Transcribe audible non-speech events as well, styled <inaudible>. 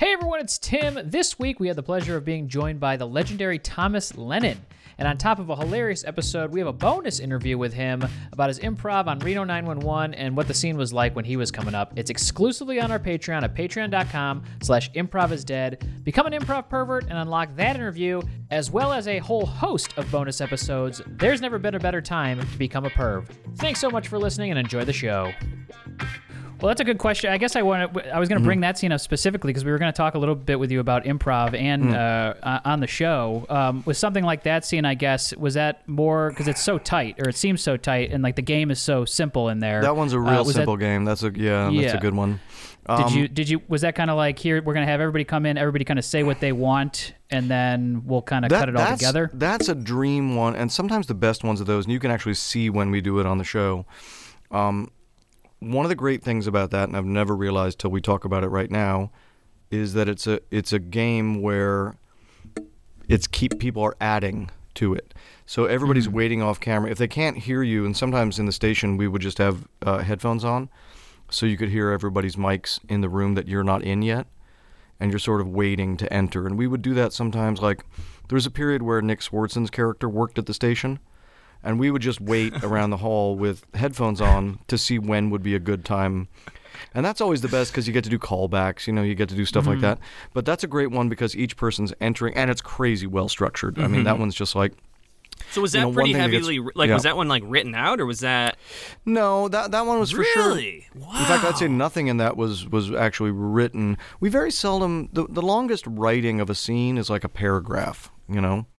Hey everyone, it's Tim. This week we had the pleasure of being joined by the legendary Thomas Lennon. And on top of a hilarious episode, we have a bonus interview with him about his improv on Reno 911 and what the scene was like when he was coming up. It's exclusively on our Patreon at patreon.com slash improv dead. Become an improv pervert and unlock that interview, as well as a whole host of bonus episodes. There's never been a better time to become a perv. Thanks so much for listening and enjoy the show. Well, that's a good question. I guess I want to. I was going to bring that scene up specifically because we were going to talk a little bit with you about improv and uh, on the show. Um, with something like that scene, I guess was that more because it's so tight, or it seems so tight, and like the game is so simple in there. That one's a Uh, real that- simple game. That's a yeah, that's Yeah. a good one. did Um, you did you was that kind of like here we're going to have everybody come in, everybody kind of say what they want, and then we'll kind of cut it all that's, together. That's a dream one, and sometimes the best ones of those, and you can actually see when we do it on the show. Um, one of the great things about that, and I've never realized till we talk about it right now, is that it's a it's a game where it's keep people are adding to it. So everybody's Mm-hmm. waiting off camera. If they can't hear you, and sometimes in the station we would just have uh, headphones on, so you could hear everybody's mics in the room that you're not in yet, and you're sort of waiting to enter. And we would do that sometimes. Like there was a period where Nick Swardson's character worked at the station, and we would just wait <laughs> around the hall with headphones on to see when would be a good time. And that's always the best because you get to do callbacks, you know, you get to do stuff Mm-hmm. like that. But that's a great one because each person's entering, and it's crazy well structured. I mean, that Mm-hmm. one's just like, So was You that know, pretty that gets- heavily like yeah. was that one like written out or was that no, that that one was for sure. really? Wow. In fact, I'd say nothing in that was was actually written. We very seldom the the longest writing of a scene is like a paragraph, you know.